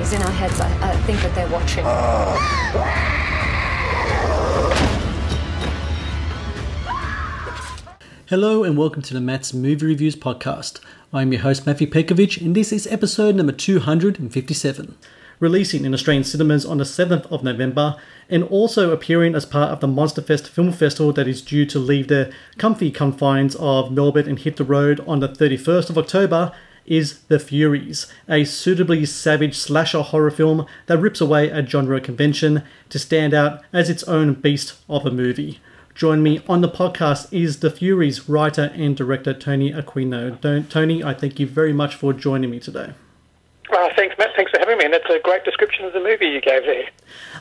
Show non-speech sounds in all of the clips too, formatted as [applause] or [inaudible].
In our heads. I, I think that they're watching. Hello and welcome to the Matt's Movie Reviews podcast. I'm your host Matthew Pejkovic and this is episode number 257. Releasing in Australian cinemas on the 7th of November and also appearing as part of the Monsterfest Film Festival that is due to leave the comfy confines of Melbourne and hit the road on the 31st of October is The Furies, a suitably savage slasher horror film that rips away at genre convention to stand out as its own beast of a movie. Join me on the podcast is The Furies writer and director Tony D'Aquino. Don't, Tony, I thank you very much for joining me today. Uh, thanks, Matt. Thanks for having me. And that's a great description of the movie you gave there.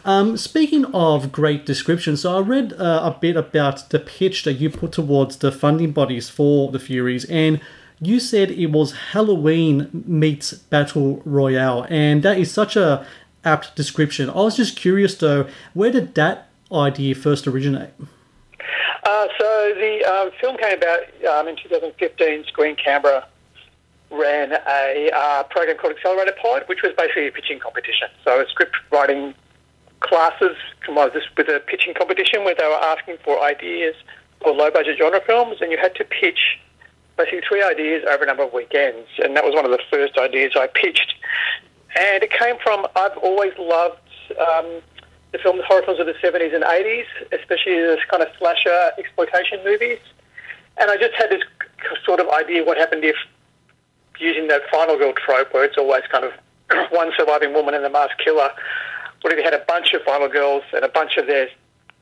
Um, speaking of great descriptions, so I read uh, a bit about the pitch that you put towards the funding bodies for the Furies, and you said it was Halloween meets Battle Royale, and that is such a apt description. I was just curious though, where did that idea first originate? Uh, so the um, film came about um, in 2015. Screen Canberra ran a uh, program called Accelerator Pod, which was basically a pitching competition. So a script writing classes combined this with a pitching competition where they were asking for ideas for low budget genre films, and you had to pitch basically three ideas over a number of weekends. And that was one of the first ideas I pitched. And it came from I've always loved um, the films, horror films of the 70s and 80s, especially this kind of slasher exploitation movies. And I just had this sort of idea what happened if using that final girl trope where it's always kind of [clears throat] one surviving woman and the masked killer. What if you had a bunch of final girls and a bunch of their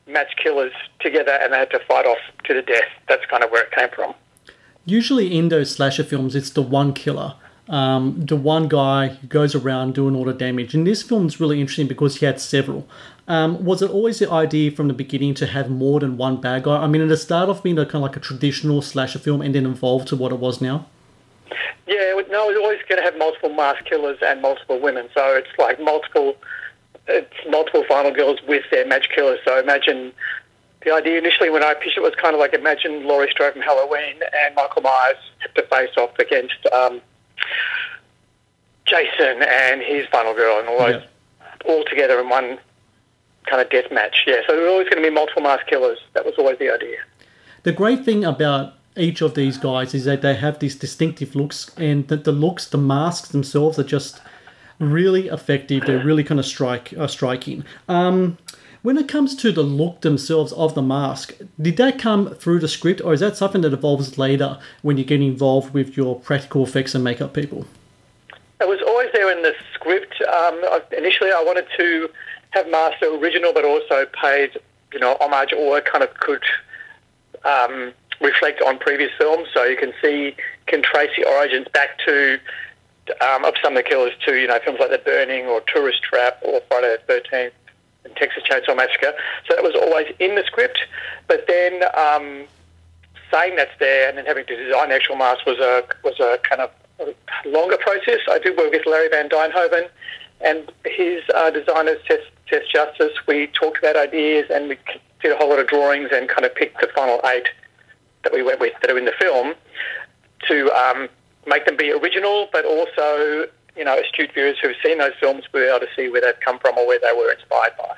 match killers together and they had to fight off to the death? That's kind of where it came from. Usually in those slasher films, it's the one killer. Um, the one guy who goes around doing all the damage. And this film's really interesting because he had several. Um, was it always the idea from the beginning to have more than one bad guy? I mean, it started off being a kind of like a traditional slasher film and then evolved to what it was now. Yeah, no, it's always going to have multiple masked killers and multiple women. So it's like multiple, it's multiple final girls with their match killers. So imagine the idea initially when I pitched it was kind of like imagine Laurie Strode from Halloween and Michael Myers have to face off against um, Jason and his final girl and all those yeah. all together in one kind of death match. Yeah, so there were always going to be multiple masked killers. That was always the idea. The great thing about each of these guys is that they have these distinctive looks, and that the looks, the masks themselves are just really effective. They're really kind of strike uh, striking. Um, when it comes to the look themselves of the mask, did that come through the script, or is that something that evolves later when you get involved with your practical effects and makeup people? It was always there in the script. Um, initially, I wanted to have Master original, but also paid, you know, homage or kind of could um, reflect on previous films. So you can see, can trace the origins back to um, of some of the killers to, you know, films like The Burning or Tourist Trap or Friday the 13th and Texas Chainsaw Massacre. So that was always in the script. But then um, saying that's there and then having to design the actual mask was a was a kind of longer process. I did work with Larry Van Duynhoven and his uh, designers, Tess, Tess Justice. We talked about ideas and we did a whole lot of drawings and kind of picked the final eight that we went with that are in the film to um, make them be original, but also you know astute viewers who've seen those films will be able to see where they've come from or where they were inspired by,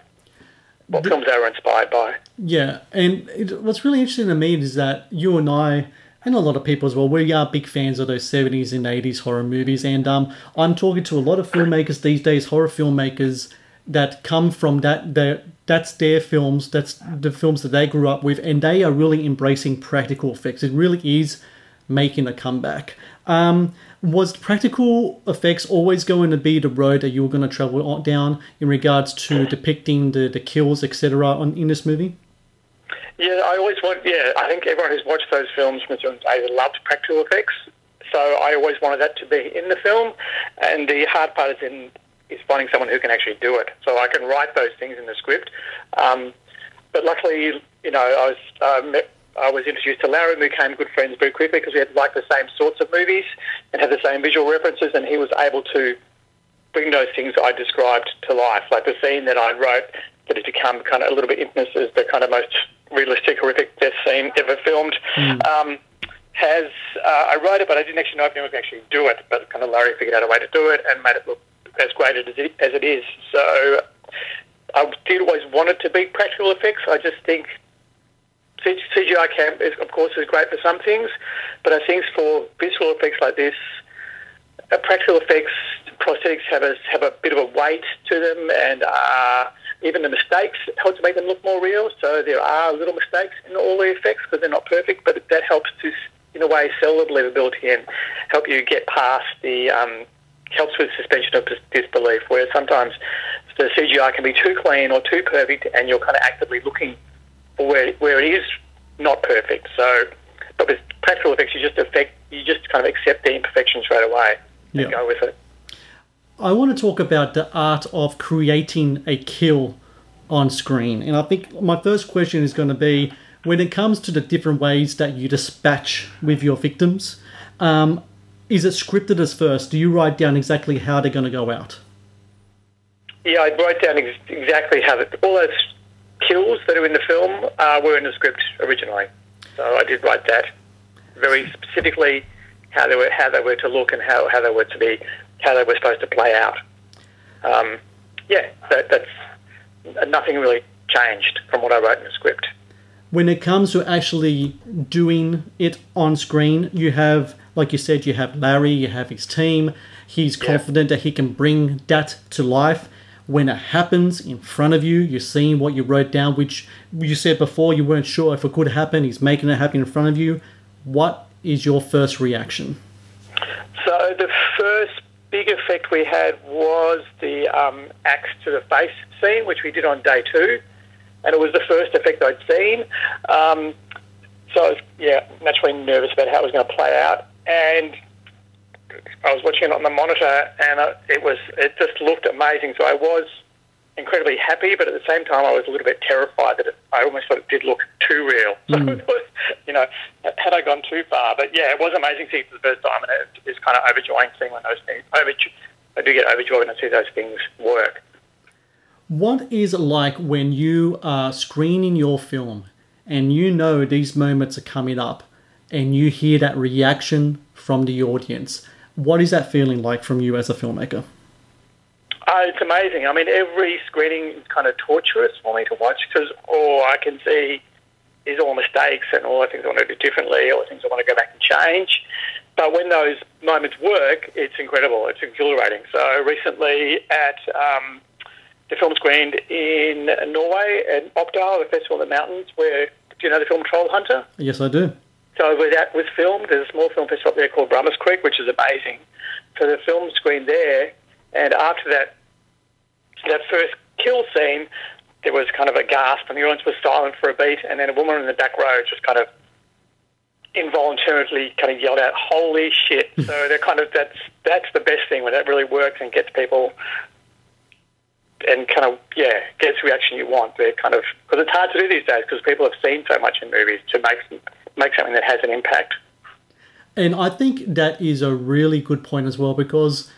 what the, films they were inspired by. Yeah, and it, what's really interesting to me is that you and I. And a lot of people as well. We are big fans of those 70s and 80s horror movies. And um, I'm talking to a lot of filmmakers these days, horror filmmakers, that come from that, that that's their films, that's the films that they grew up with, and they are really embracing practical effects. It really is making a comeback. Um, was practical effects always going to be the road that you were going to travel down in regards to depicting the, the kills, etc., in this movie? Yeah, I always want. Yeah, I think everyone who's watched those films from either loved practical effects, so I always wanted that to be in the film. And the hard part is in is finding someone who can actually do it. So I can write those things in the script. Um, but luckily, you know, I was um, I was introduced to Larry and we became good friends very quickly because we had like the same sorts of movies and had the same visual references, and he was able to bring those things I described to life. Like the scene that I wrote that has become kind of a little bit infamous as the kind of most realistic, horrific death scene ever filmed. Um, has uh, I wrote it, but I didn't actually know if anyone could actually do it. But kind of Larry figured out a way to do it and made it look as great as it, as it is. So I did always want it to be practical effects. I just think CGI can, is, of course, is great for some things, but I think for visual effects like this, uh, practical effects, prosthetics have a have a bit of a weight to them, and uh, even the mistakes help to make them look more real. So there are little mistakes in all the effects because they're not perfect, but that helps to, in a way, sell the believability and help you get past the um, helps with suspension of disbelief. Where sometimes the CGI can be too clean or too perfect, and you're kind of actively looking where where it is not perfect. So, but with practical effects, you just affect you just kind of accept the imperfections right away and Yeah. go with it. I want to talk about the art of creating a kill on screen. And I think my first question is going to be when it comes to the different ways that you dispatch with your victims, um, is it scripted as first? Do you write down exactly how they're going to go out? Yeah, I wrote down ex- exactly how the, all those kills that are in the film uh, were in the script originally. So I did write that very specifically how they were how they were to look and how, how they were to be how they were supposed to play out. Um, yeah, that, that's nothing really changed from what I wrote in the script. when it comes to actually doing it on screen, you have, like you said, you have Larry, you have his team. He's confident that he can bring that to life. When it happens in front of you, you're seeing what you wrote down, which you said before you weren't sure if it could happen. He's making it happen in front of you. What is your first reaction? So the first big effect we had was the um, axe to the face scene, which we did on day two, and it was the first effect I'd seen. Um, so I was, yeah, naturally nervous about how it was going to play out, and I was watching it on the monitor, and uh, it was it just looked amazing. So I was incredibly happy, but at the same time, I was a little bit terrified that it, I almost thought it did look too real. [laughs] So it was, you know, had I gone too far? But yeah, it was amazing seeing it for the first time, and it is kind of overjoying seeing when those things. Overjo- I do get overjoyed when I see those things work. What is it like when you are screening your film and you know these moments are coming up and you hear that reaction from the audience? What is that feeling like from you as a filmmaker? Uh, it's amazing. I mean, every screening is kind of torturous for me to watch because all I can see is all mistakes and all the things I want to do differently, all the things I want to go back and change. But when those moments work, it's incredible. It's exhilarating. So recently at um, the film screened in Norway at Oppdal, the Festival of the Mountains, where, do you know the film Troll Hunter? Yes, I do. So where that was filmed, there's a small film festival up there called Brummers Creek, which is amazing. So the film screened there, and after that, that first kill scene, there was kind of a gasp, and the audience was silent for a beat, and then a woman in the back row just kind of involuntarily kind of yelled out, "Holy shit!" Hmm. so they're kind of that's that's the best thing when that really works and gets people and kind of yeah gets the reaction you want. They're kind of because it's hard to do these days because people have seen so much in movies to make make something that has an impact. And I think that is a really good point as well because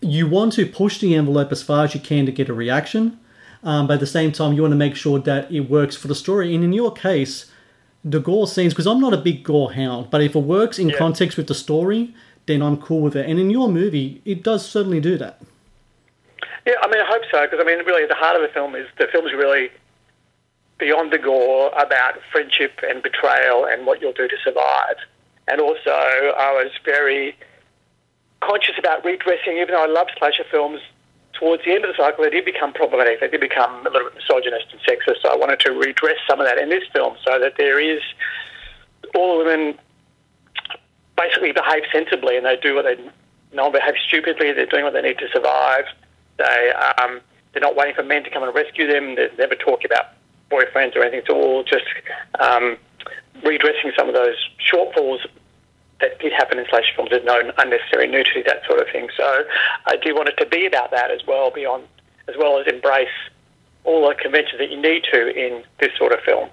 you want to push the envelope as far as you can to get a reaction, um, but at the same time, you want to make sure that it works for the story. And in your case, the gore scenes, because I'm not a big gore hound, but if it works in Yeah. context with the story, then I'm cool with it. And in your movie, it does certainly do that. Yeah, I mean, I hope so because I mean, really, the heart of the film is the film's really beyond the gore about friendship and betrayal and what you'll do to survive. And also, I was very conscious about redressing, even though I love slasher films. Towards the end of the cycle, they did become problematic. They did become a little bit misogynist and sexist. So I wanted to redress some of that in this film, so that there is all women basically behave sensibly and they do what they no one behaves stupidly. They're doing what they need to survive. They um, they're not waiting for men to come and rescue them. They never talk about boyfriends or anything. It's all just um, redressing some of those shortfalls that did happen in slasher films. There's no unnecessary nudity, that sort of thing. So I do want it to be about that as well, beyond as well as embrace all the conventions that you need to in this sort of film.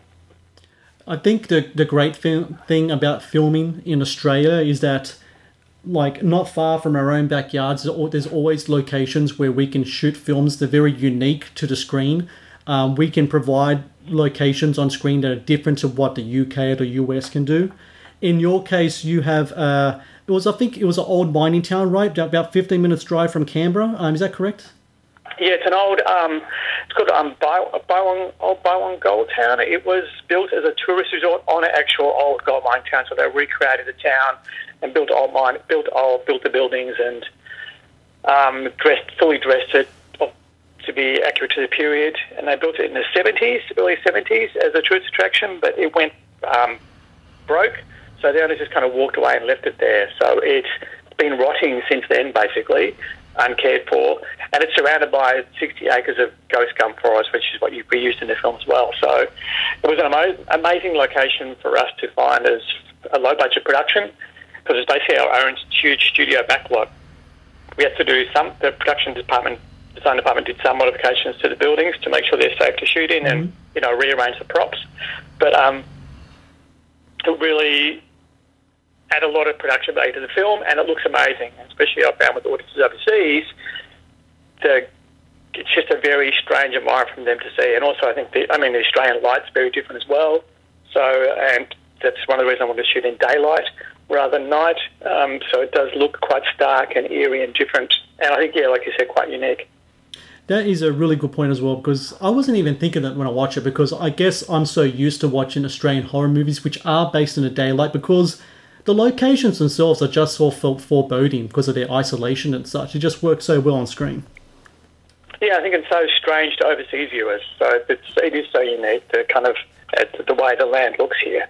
I think the the great thing about filming in Australia is that like not far from our own backyards, there's always locations where we can shoot films that are very unique to the screen. Um, we can provide locations on screen that are different to what the UK or the US can do. In your case, you have uh, it was I think it was an old mining town, right? About 15 minutes drive from Canberra. Um, is that correct? Yeah, it's an old. Um, it's called um, Bywong, old Bywong Gold Town. It was built as a tourist resort on an actual old gold mine town. So they recreated the town and built old mine, built old, built the buildings and um, dressed fully dressed it to be accurate to the period. And they built it in the 70s, early 70s, as a tourist attraction, but it went um, broke. So the owners just kind of walked away and left it there. So it's been rotting since then, basically uncared for, and it's surrounded by 60 acres of ghost gum forest, which is what you, we used in the film as well. So it was an ama- amazing location for us to find as a low budget production because it's basically our own huge studio backlot. We had to do some, the production department, design department did some modifications to the buildings to make sure they're safe to shoot in mm-hmm. and, you know, rearrange the props. But um, it really add a lot of production value to the film, and it looks amazing. Especially I found with audiences overseas, the it's just a very strange environment for them to see. And also, I think the, I mean the Australian light's very different as well. So, and that's one of the reasons I want to shoot in daylight rather than night. Um, so it does look quite stark and eerie and different. And I think, yeah, like you said, quite unique. That is a really good point as well because I wasn't even thinking that when I watch it because I guess I'm so used to watching Australian horror movies which are based in the daylight because the locations themselves are just so foreboding because of their isolation and such. It just works so well on screen. Yeah, I think it's so strange to overseas viewers. So it's, it is so unique, the kind of uh, the way the land looks here.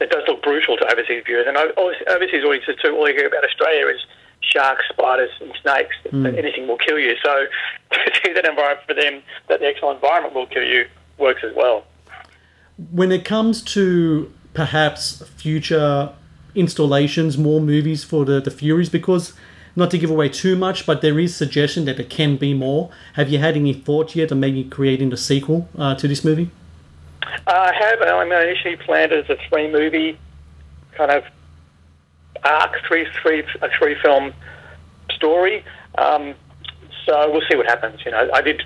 It does look brutal to overseas viewers, and overseas audiences too. All you hear about Australia is sharks, spiders, and snakes. Mm. Anything will kill you. So [laughs] to see that environment for them, that the actual environment will kill you, works as well. When it comes to perhaps future installations, more movies for the, the Furies because not to give away too much, but there is suggestion that there can be more. Have you had any thoughts yet on maybe creating a sequel uh, to this movie? Uh, I have. I mean, I initially planned it as a three movie kind of arc, three three a three film story. Um, so we'll see what happens. You know, I did.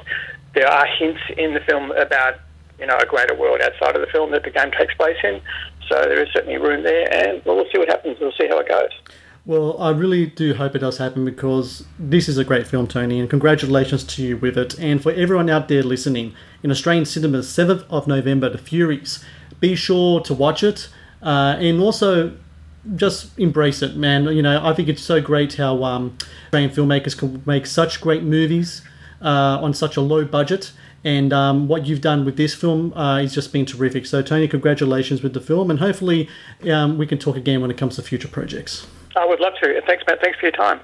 There are hints in the film about you know a greater world outside of the film that the game takes place in. So there is certainly room there, and well, we'll see what happens. We'll see how it goes. Well, I really do hope it does happen because this is a great film, Tony, and congratulations to you with it. And for everyone out there listening, in Australian cinemas, 7th of November, The Furies, be sure to watch it uh, and also just embrace it, man. You know, I think it's so great how um, Australian filmmakers can make such great movies uh, on such a low budget and um, what you've done with this film uh, has just been terrific. So, Tony, congratulations with the film, and hopefully um, we can talk again when it comes to future projects. I would love to. And thanks, Matt. Thanks for your time.